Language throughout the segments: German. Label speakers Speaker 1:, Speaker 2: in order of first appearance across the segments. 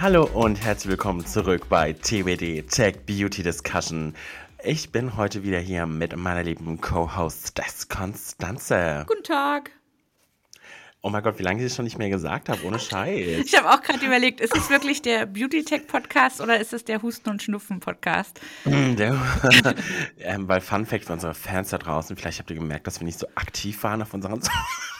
Speaker 1: Hallo und herzlich willkommen zurück bei TWD Tech Beauty Discussion. Ich bin heute wieder hier mit meiner lieben Co-Host Des Konstanze.
Speaker 2: Guten Tag.
Speaker 1: Oh mein Gott, wie lange ich das schon nicht mehr gesagt habe, ohne Scheiß.
Speaker 2: Ich habe auch gerade überlegt, ist es wirklich der Beauty Tech Podcast oder ist es der Husten und Schnupfen Podcast?
Speaker 1: Mm, der, ähm, weil Fun Fact für unsere Fans da draußen, vielleicht habt ihr gemerkt, dass wir nicht so aktiv waren auf unseren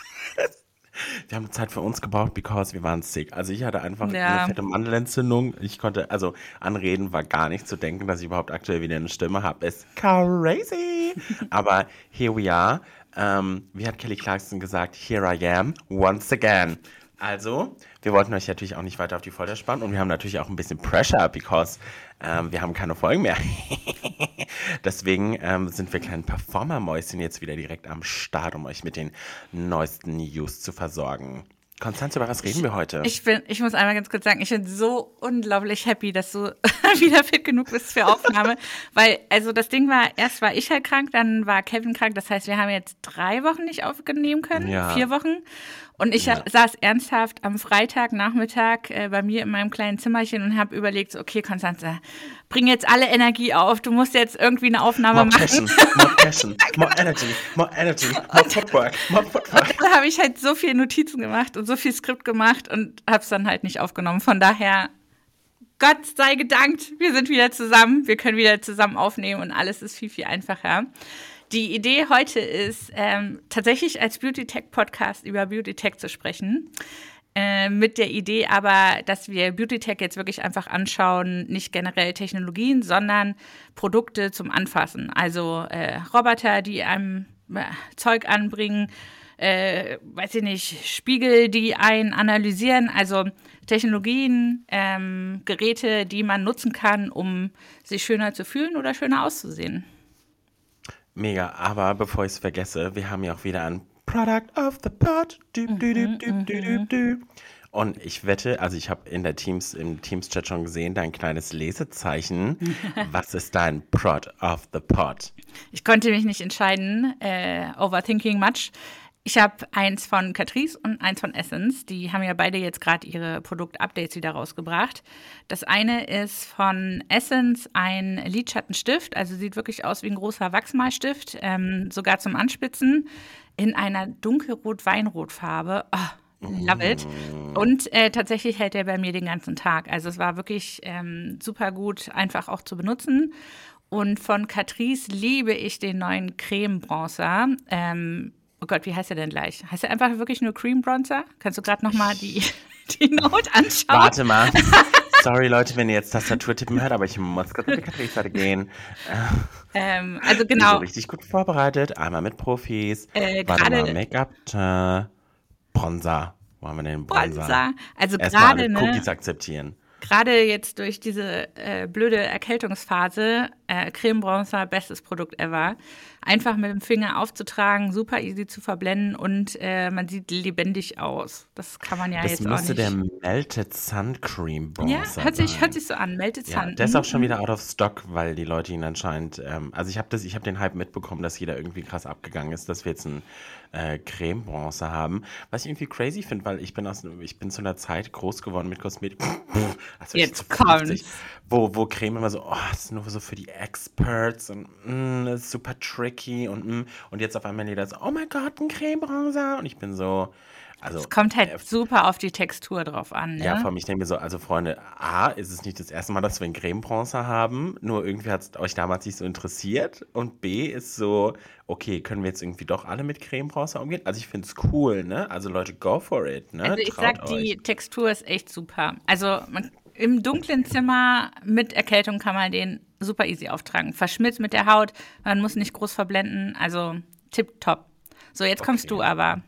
Speaker 1: Wir haben Zeit für uns gebraucht, because wir waren sick. Also ich hatte einfach
Speaker 2: Ja.
Speaker 1: eine fette Mandelentzündung. Ich konnte, also anreden war gar nicht zu denken, dass ich überhaupt aktuell wieder eine Stimme habe. Ist crazy. Aber here we are. Ähm, wie hat Kelly Clarkson gesagt? Here I am, once again. Also, wir wollten euch natürlich auch nicht weiter auf die Folter spannen und wir haben natürlich auch ein bisschen Pressure, because ähm, wir haben keine Folgen mehr. Deswegen ähm, sind wir kleinen Performer-Mäuschen jetzt wieder direkt am Start, um euch mit den neuesten News zu versorgen. Konstanze, über was reden wir heute?
Speaker 2: Ich, bin, ich muss einmal ganz kurz sagen, ich bin so unglaublich happy, dass du wieder fit genug bist für Aufnahme. weil, also das Ding war, erst war ich halt krank, dann war Kevin krank. Das heißt, wir haben jetzt drei Wochen nicht aufnehmen können,
Speaker 1: Ja.
Speaker 2: vier Wochen. Und ich
Speaker 1: Ja.
Speaker 2: saß ernsthaft am Freitagnachmittag äh, bei mir in meinem kleinen Zimmerchen und habe überlegt, so, okay, Konstanze, bring jetzt alle Energie auf. Du musst jetzt irgendwie eine Aufnahme
Speaker 1: more
Speaker 2: machen.
Speaker 1: passion, more passion, more energy, more energy, more footwork, more footwork.
Speaker 2: Da habe ich halt so viele Notizen gemacht und so viel Skript gemacht und habe es dann halt nicht aufgenommen. Von daher, Gott sei gedankt, wir sind wieder zusammen, wir können wieder zusammen aufnehmen und alles ist viel, viel einfacher. Die Idee heute ist, ähm, tatsächlich als Beauty Tech Podcast über Beauty Tech zu sprechen. Äh, mit der Idee aber, dass wir Beauty Tech jetzt wirklich einfach anschauen, nicht generell Technologien, sondern Produkte zum Anfassen. Also äh, Roboter, die einem äh, Zeug anbringen, äh, weiß ich nicht, Spiegel, die einen analysieren, also Technologien, ähm, Geräte, die man nutzen kann, um sich schöner zu fühlen oder schöner auszusehen.
Speaker 1: Mega, aber bevor ich es vergesse, wir haben ja auch wieder ein Product of the Pod. Und ich wette, also ich habe in der Teams, im Teams-Chat schon gesehen, dein kleines Lesezeichen. Was ist dein Prod of the Pod?
Speaker 2: Ich konnte mich nicht entscheiden, äh, overthinking much. Ich habe eins von Catrice und eins von Essence. Die haben ja beide jetzt gerade ihre Produktupdates wieder rausgebracht. Das eine ist von Essence ein Lidschattenstift, also sieht wirklich aus wie ein großer Wachsmalstift, ähm, sogar zum Anspitzen, in einer dunkelrot-weinrotfarbe. Oh, love it. Und äh, tatsächlich hält er bei mir den ganzen Tag. Also es war wirklich ähm, super gut, einfach auch zu benutzen. Und von Catrice liebe ich den neuen Creme Bronzer. Ähm, oh Gott, wie heißt er denn gleich? Heißt er einfach wirklich nur Cream Bronzer? Kannst du gerade noch mal die, die Note anschauen?
Speaker 1: Warte mal. Sorry, Leute, wenn ihr jetzt Tastatur tippen hört, aber ich muss kurz auf die Katrice gehen.
Speaker 2: Ähm, also genau.
Speaker 1: so richtig gut vorbereitet. Einmal mit Profis.
Speaker 2: Äh,
Speaker 1: Warte
Speaker 2: gerade-
Speaker 1: mal, Make-up, äh, Bronzer. Wo haben wir den Bronzer?
Speaker 2: Bronzer. Also gerade, ne?
Speaker 1: Cookies akzeptieren.
Speaker 2: Gerade jetzt durch diese äh, blöde Erkältungsphase, äh, Creme Bronzer, bestes Produkt ever. Einfach mit dem Finger aufzutragen, super easy zu verblenden und äh, man sieht lebendig aus. Das kann man ja
Speaker 1: Das
Speaker 2: jetzt auch
Speaker 1: müsste
Speaker 2: nicht.
Speaker 1: der Melted Sun Cream Bronzer
Speaker 2: ja, hört sich, hört sich so an. Melted
Speaker 1: Ja,
Speaker 2: Sun.
Speaker 1: der ist
Speaker 2: Mhm.
Speaker 1: auch schon wieder out of stock, weil die Leute ihn anscheinend. Ähm, also ich habe das, ich habe den Hype mitbekommen, dass jeder irgendwie krass abgegangen ist, dass wir jetzt einen äh, Creme Bronzer haben. Was ich irgendwie crazy finde, weil ich bin aus, ich bin zu einer Zeit groß geworden mit Kosmetik. Also
Speaker 2: Jetzt
Speaker 1: zu 50,
Speaker 2: kommt's.
Speaker 1: Wo, wo Creme immer so, oh, das ist nur so für die Experts und mm, das ist super tricky und mm, und jetzt auf einmal jeder so, oh mein Gott, ein Creme Bronzer und ich bin so, also
Speaker 2: Es kommt halt super auf die Textur drauf an. Ne?
Speaker 1: ja, vor allem, ich denke mir so, also Freunde, A, ist es nicht das erste Mal, dass wir einen Creme Bronzer haben, nur irgendwie hat es euch damals nicht so interessiert und B ist so, okay, können wir jetzt irgendwie doch alle mit Creme Bronzer umgehen? Also ich finde es cool, ne? Also Leute, go for it, ne?
Speaker 2: Also ich
Speaker 1: Traut
Speaker 2: sag,
Speaker 1: euch.
Speaker 2: die Textur ist echt super. Also man, im dunklen Zimmer mit Erkältung kann man den super easy auftragen. Verschmilzt mit der Haut, man muss nicht groß verblenden. Also tipptopp. So, jetzt kommst
Speaker 1: Okay.
Speaker 2: du aber.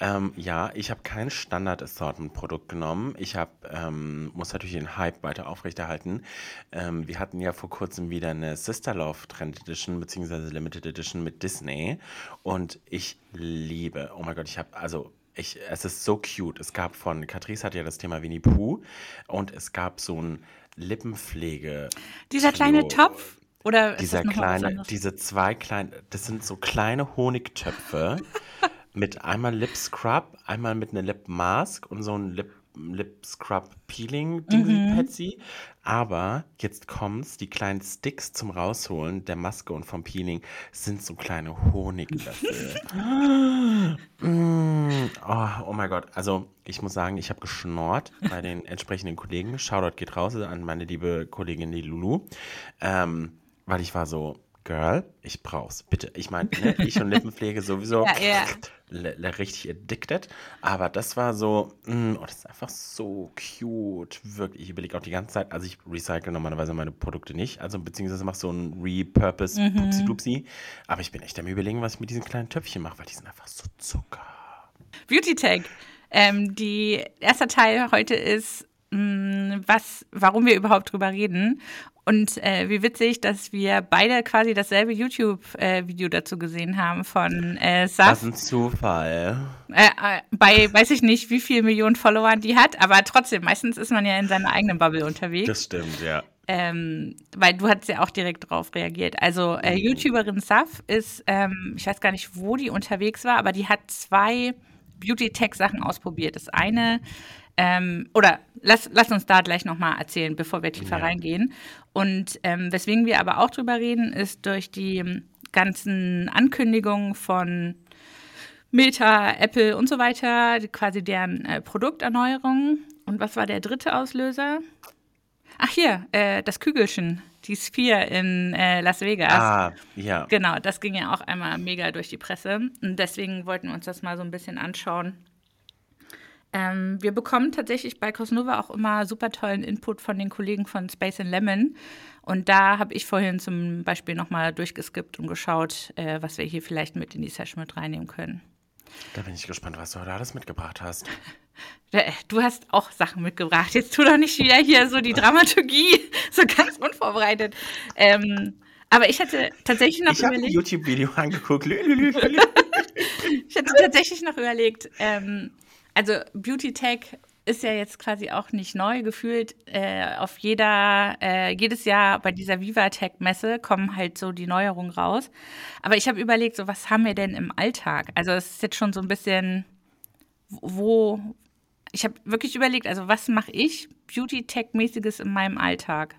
Speaker 1: Ähm, ja, ich habe kein Standard-Assortment-Produkt genommen. Ich habe, ähm, muss natürlich den Hype weiter aufrechterhalten. Ähm, wir hatten ja vor kurzem wieder eine Sister Love Trend Edition beziehungsweise Limited Edition mit Disney und ich liebe, oh mein Gott, ich habe, also ich, es ist so cute. Es gab von, Catrice hat ja das Thema Winnie Pooh und es gab so ein Lippenpflege.
Speaker 2: Dieser kleine. Topf? Oder ist
Speaker 1: Dieser kleine, diese zwei kleinen, das sind so kleine Honigtöpfe mit einmal Lip Scrub, einmal mit einer Lip Mask und so ein Lip Lip Scrub Peeling Dingsy mhm. Patsy. Aber jetzt kommt's, die kleinen Sticks zum Rausholen der Maske und vom Peeling sind so kleine Honiglöffel. mm, oh, oh mein Gott. Also ich muss sagen, ich habe geschnort bei den entsprechenden Kollegen. Shoutout geht raus an meine liebe Kollegin die Lulu. Ähm, weil ich war so, Girl, ich brauch's, bitte. Ich meine, ne, ich und Lippenpflege sowieso ja, ja. richtig addicted. Aber das war so, mh, mm, oh, das ist einfach so cute. Wirklich, ich überlege auch die ganze Zeit, also ich recycle normalerweise meine Produkte nicht, also beziehungsweise mache so ein Repurpose mhm. Pupsi Dupsi. Aber ich bin echt am überlegen, was ich mit diesen kleinen Töpfchen mache, weil die sind einfach so Zucker.
Speaker 2: Beauty Tag. Ähm, die erste Teil heute ist mm, was, warum wir überhaupt drüber reden. Und äh, wie witzig, dass wir beide quasi dasselbe YouTube-Video äh, dazu gesehen haben von äh, Saf.
Speaker 1: Das ist ein Zufall.
Speaker 2: Äh, äh, bei weiß ich nicht, wie viele Millionen Followern die hat, aber trotzdem, meistens ist man ja in seiner eigenen Bubble unterwegs.
Speaker 1: Das stimmt, ja.
Speaker 2: Ähm, weil du hast ja auch direkt darauf reagiert. Also äh, mhm. YouTuberin Saf ist, ähm, ich weiß gar nicht, wo die unterwegs war, aber die hat zwei Beauty-Tech-Sachen ausprobiert. Das eine ähm, oder lass, lass uns da gleich nochmal erzählen, bevor wir tiefer ja. reingehen. Und ähm, weswegen wir aber auch drüber reden, ist durch die ähm, ganzen Ankündigungen von Meta, Apple und so weiter, quasi deren äh, Produkterneuerung. Und was war der dritte Auslöser? Ach hier, äh, das Kügelchen, die Sphere in äh, Las Vegas.
Speaker 1: Ah, ja.
Speaker 2: Genau, das ging ja auch einmal mega durch die Presse. Und deswegen wollten wir uns das mal so ein bisschen anschauen ähm, wir bekommen tatsächlich bei Cosnova auch immer super tollen Input von den Kollegen von Space and Lemon. Und da habe ich vorhin zum Beispiel nochmal durchgeskippt und geschaut, äh, was wir hier vielleicht mit in die Session mit reinnehmen können.
Speaker 1: Da bin ich gespannt, was du heute alles mitgebracht hast.
Speaker 2: Äh, du hast auch Sachen mitgebracht. Jetzt tu doch nicht wieder hier so die Dramaturgie so ganz unvorbereitet. Ähm, aber ich hatte tatsächlich noch
Speaker 1: ich überlegt. Ich habe ein YouTube-Video angeguckt.
Speaker 2: ich hatte tatsächlich noch überlegt, ähm, also Beauty Tech ist ja jetzt quasi auch nicht neu gefühlt. Äh, auf jeder, äh, jedes Jahr bei dieser Vivatech-Messe kommen halt so die Neuerungen raus. Aber ich habe überlegt, so was haben wir denn im Alltag? Also es ist jetzt schon so ein bisschen, wo ich habe wirklich überlegt, also was mache ich Beauty-Tech-mäßiges in meinem Alltag?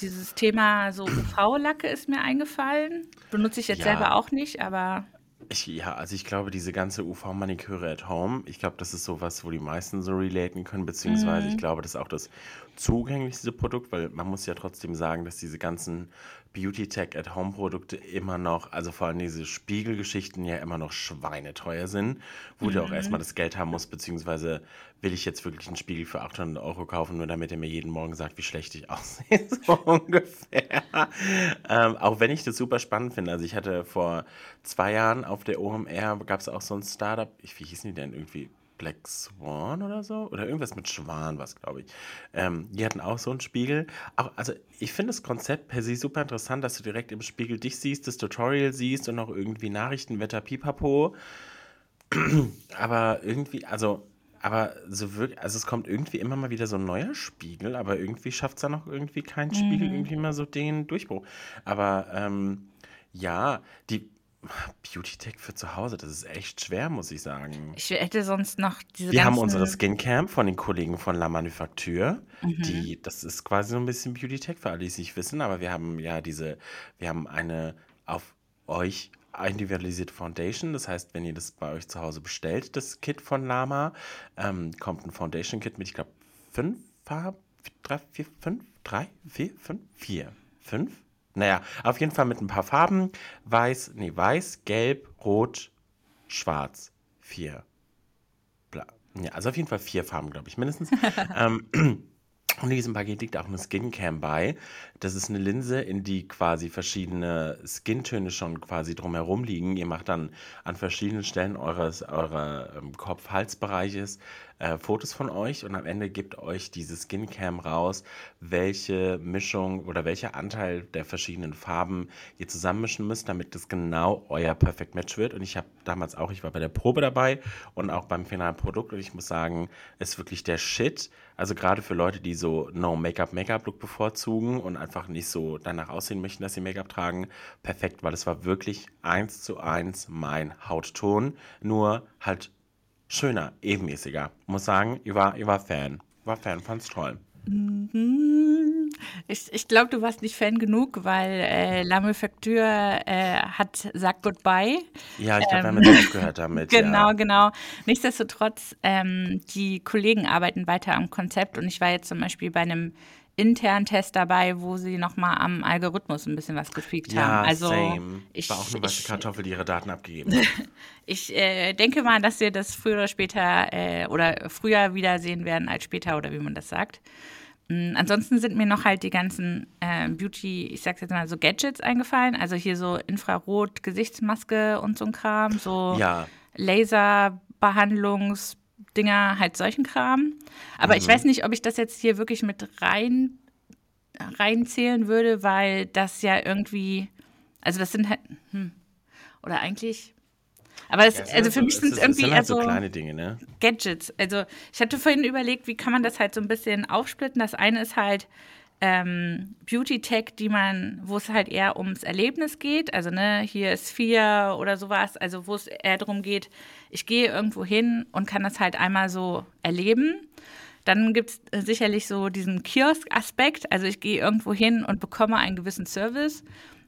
Speaker 2: Dieses Thema so UV-Lacke ist mir eingefallen. Benutze ich jetzt ja. selber auch nicht, aber
Speaker 1: ich, ja, also ich glaube, diese ganze UV-Maniküre at Home, ich glaube, das ist sowas, wo die meisten so relaten können, beziehungsweise ich mhm. glaube, das ist auch das zugänglichste Produkt, weil man muss ja trotzdem sagen, dass diese ganzen Beauty-Tech-at-Home-Produkte immer noch, also vor allem diese Spiegelgeschichten ja immer noch schweineteuer sind, wo mhm. du auch erstmal das Geld haben musst, beziehungsweise will ich jetzt wirklich einen Spiegel für 800 Euro kaufen, nur damit er mir jeden Morgen sagt, wie schlecht ich aussehe, so ungefähr. Ähm, auch wenn ich das super spannend finde. Also ich hatte vor zwei Jahren auf der OMR, gab es auch so ein Startup, ich, wie hießen die denn irgendwie? Black Swan oder so. Oder irgendwas mit Schwan, was glaube ich. Ähm, die hatten auch so einen Spiegel. Auch, also ich finde das Konzept per se super interessant, dass du direkt im Spiegel dich siehst, das Tutorial siehst und auch irgendwie Nachrichten, Wetter, Pipapo. aber irgendwie, also, aber so wirklich, also es kommt irgendwie immer mal wieder so ein neuer Spiegel, aber irgendwie schafft es dann auch irgendwie kein Spiegel, mhm. irgendwie mal so den Durchbruch. Aber ähm, ja, die, Beauty-Tech für zu Hause, das ist echt schwer, muss ich sagen.
Speaker 2: Ich hätte sonst noch diese
Speaker 1: Wir haben unsere Skincam von den Kollegen von La Manufacture. Mhm. Die, das ist quasi so ein bisschen Beauty-Tech für alle, die es nicht wissen, aber wir haben ja diese, wir haben eine auf euch individualisierte Foundation. Das heißt, wenn ihr das bei euch zu Hause bestellt, das Kit von Lama, ähm, kommt ein Foundation-Kit mit, ich glaube, fünf Farben, drei, vier, fünf, drei, vier, fünf, vier, fünf, naja, auf jeden Fall mit ein paar Farben. Weiß, nee, weiß, gelb, rot, schwarz. Vier. Bla. Ja, also auf jeden Fall vier Farben, glaube ich, mindestens. ähm, und in diesem Paket liegt auch eine Skincam bei. Das ist eine Linse, in die quasi verschiedene Skintöne schon quasi drumherum liegen. Ihr macht dann an verschiedenen Stellen eures eurer ähm, Kopf-Halsbereiches äh, Fotos von euch und am Ende gibt euch diese Skincam raus, welche Mischung oder welcher Anteil der verschiedenen Farben ihr zusammenmischen müsst, damit das genau euer Perfect Match wird. Und ich habe damals auch, ich war bei der Probe dabei und auch beim finalen Produkt und ich muss sagen, ist wirklich der Shit. Also gerade für Leute, die so No-Make-up-Make-up-Look bevorzugen und einfach nicht so danach aussehen möchten, dass sie Make-up tragen, perfekt, weil es war wirklich eins zu eins mein Hautton, nur halt schöner, ebenmäßiger. Muss sagen, ich war, ich war Fan. War Fan, fand's toll.
Speaker 2: Mhm. Ich, ich glaube, du warst nicht Fan genug, weil äh, La Manufacture äh, hat sagt Goodbye.
Speaker 1: Ja, ich glaube, wir haben aufgehört damit.
Speaker 2: Genau,
Speaker 1: ja.
Speaker 2: genau. Nichtsdestotrotz, ähm, die Kollegen arbeiten weiter am Konzept und ich war jetzt zum Beispiel bei einem internen Test dabei, wo sie nochmal am Algorithmus ein bisschen was getweakt
Speaker 1: Ja,
Speaker 2: haben. Also
Speaker 1: same.
Speaker 2: ich,
Speaker 1: war auch eine weiße Kartoffel, die ihre Daten abgegeben hat.
Speaker 2: ich äh, denke mal, dass wir das früher oder später äh, oder früher wiedersehen werden als später oder wie man das sagt. Mm, Ansonsten sind mir noch halt die ganzen äh, Beauty, ich sag's jetzt mal so Gadgets eingefallen. Also hier so Infrarot-Gesichtsmaske und so ein Kram, so
Speaker 1: Ja.
Speaker 2: Laserbehandlungsdinger, halt solchen Kram. Aber ich weiß nicht, ob ich das jetzt hier wirklich mit rein reinzählen würde, weil das ja irgendwie, also das sind halt, hm, oder eigentlich, aber es,
Speaker 1: Ja, es
Speaker 2: also
Speaker 1: sind
Speaker 2: für mich sind es irgendwie
Speaker 1: sind halt so kleine Dinge, ne?
Speaker 2: Gadgets. Also ich hatte vorhin überlegt, wie kann man das halt so ein bisschen aufsplitten. Das eine ist halt ähm, Beauty-Tech, die man, wo es halt eher ums Erlebnis geht. Also ne, hier ist vier oder sowas, also wo es eher darum geht, ich gehe irgendwo hin und kann das halt einmal so erleben. Dann gibt es sicherlich so diesen Kiosk-Aspekt. Also ich gehe irgendwo hin und bekomme einen gewissen Service.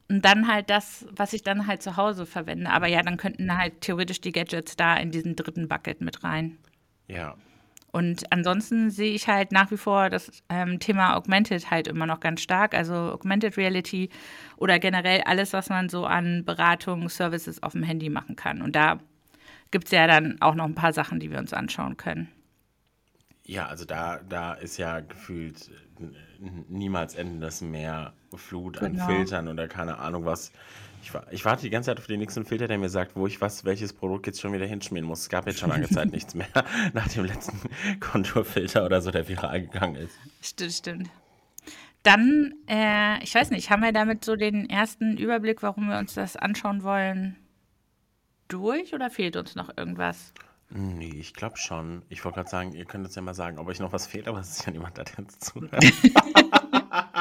Speaker 2: Und dann halt das, was ich dann halt zu Hause verwende. Aber ja, dann könnten halt theoretisch die Gadgets da in diesen dritten Bucket mit rein.
Speaker 1: Ja.
Speaker 2: Und ansonsten sehe ich halt nach wie vor das ähm, Thema Augmented halt immer noch ganz stark. Also Augmented Reality oder generell alles, was man so an Beratung, Services auf dem Handy machen kann. Und da gibt es ja dann auch noch ein paar Sachen, die wir uns anschauen können.
Speaker 1: Ja, also da, da ist ja gefühlt niemals endendes Meer Flut an
Speaker 2: Genau.
Speaker 1: Filtern oder keine Ahnung was. Ich, ich warte die ganze Zeit auf den nächsten Filter, der mir sagt, wo ich was, welches Produkt jetzt schon wieder hinschmieren muss. Es gab jetzt schon lange Zeit nichts mehr nach dem letzten Konturfilter oder so, der viral gegangen ist.
Speaker 2: Stimmt, stimmt. Dann, äh, ich weiß nicht, haben wir damit so den ersten Überblick, warum wir uns das anschauen wollen, durch oder fehlt uns noch irgendwas?
Speaker 1: Nee, ich glaube schon. Ich wollte gerade sagen, ihr könnt uns ja mal sagen, ob euch noch was fehlt, aber es ist ja niemand, der jetzt zuhört.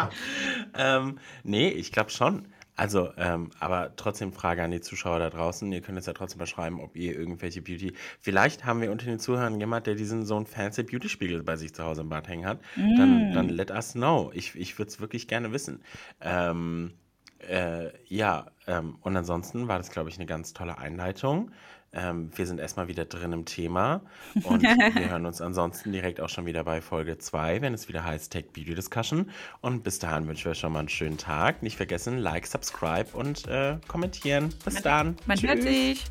Speaker 1: ähm, nee, ich glaube schon. Also, ähm, aber trotzdem Frage an die Zuschauer da draußen. Ihr könnt uns ja trotzdem mal schreiben, ob ihr irgendwelche Beauty. Vielleicht haben wir unter den Zuhörern jemand, der diesen so einen fancy Beauty-Spiegel bei sich zu Hause im Bad hängen hat. Dann, dann let us know. Ich, ich würde es wirklich gerne wissen. Ähm, äh, ja, ähm, und ansonsten war das, glaube ich, eine ganz tolle Einleitung. Ähm, wir sind erstmal wieder drin im Thema und wir hören uns ansonsten direkt auch schon wieder bei Folge 2, wenn es wieder heißt Tech Beauty Discussion. Und bis dahin wünschen wir schon mal einen schönen Tag. Nicht vergessen, like, subscribe und äh, kommentieren. Bis dann.
Speaker 2: Man hört
Speaker 1: Tschüss.
Speaker 2: sich.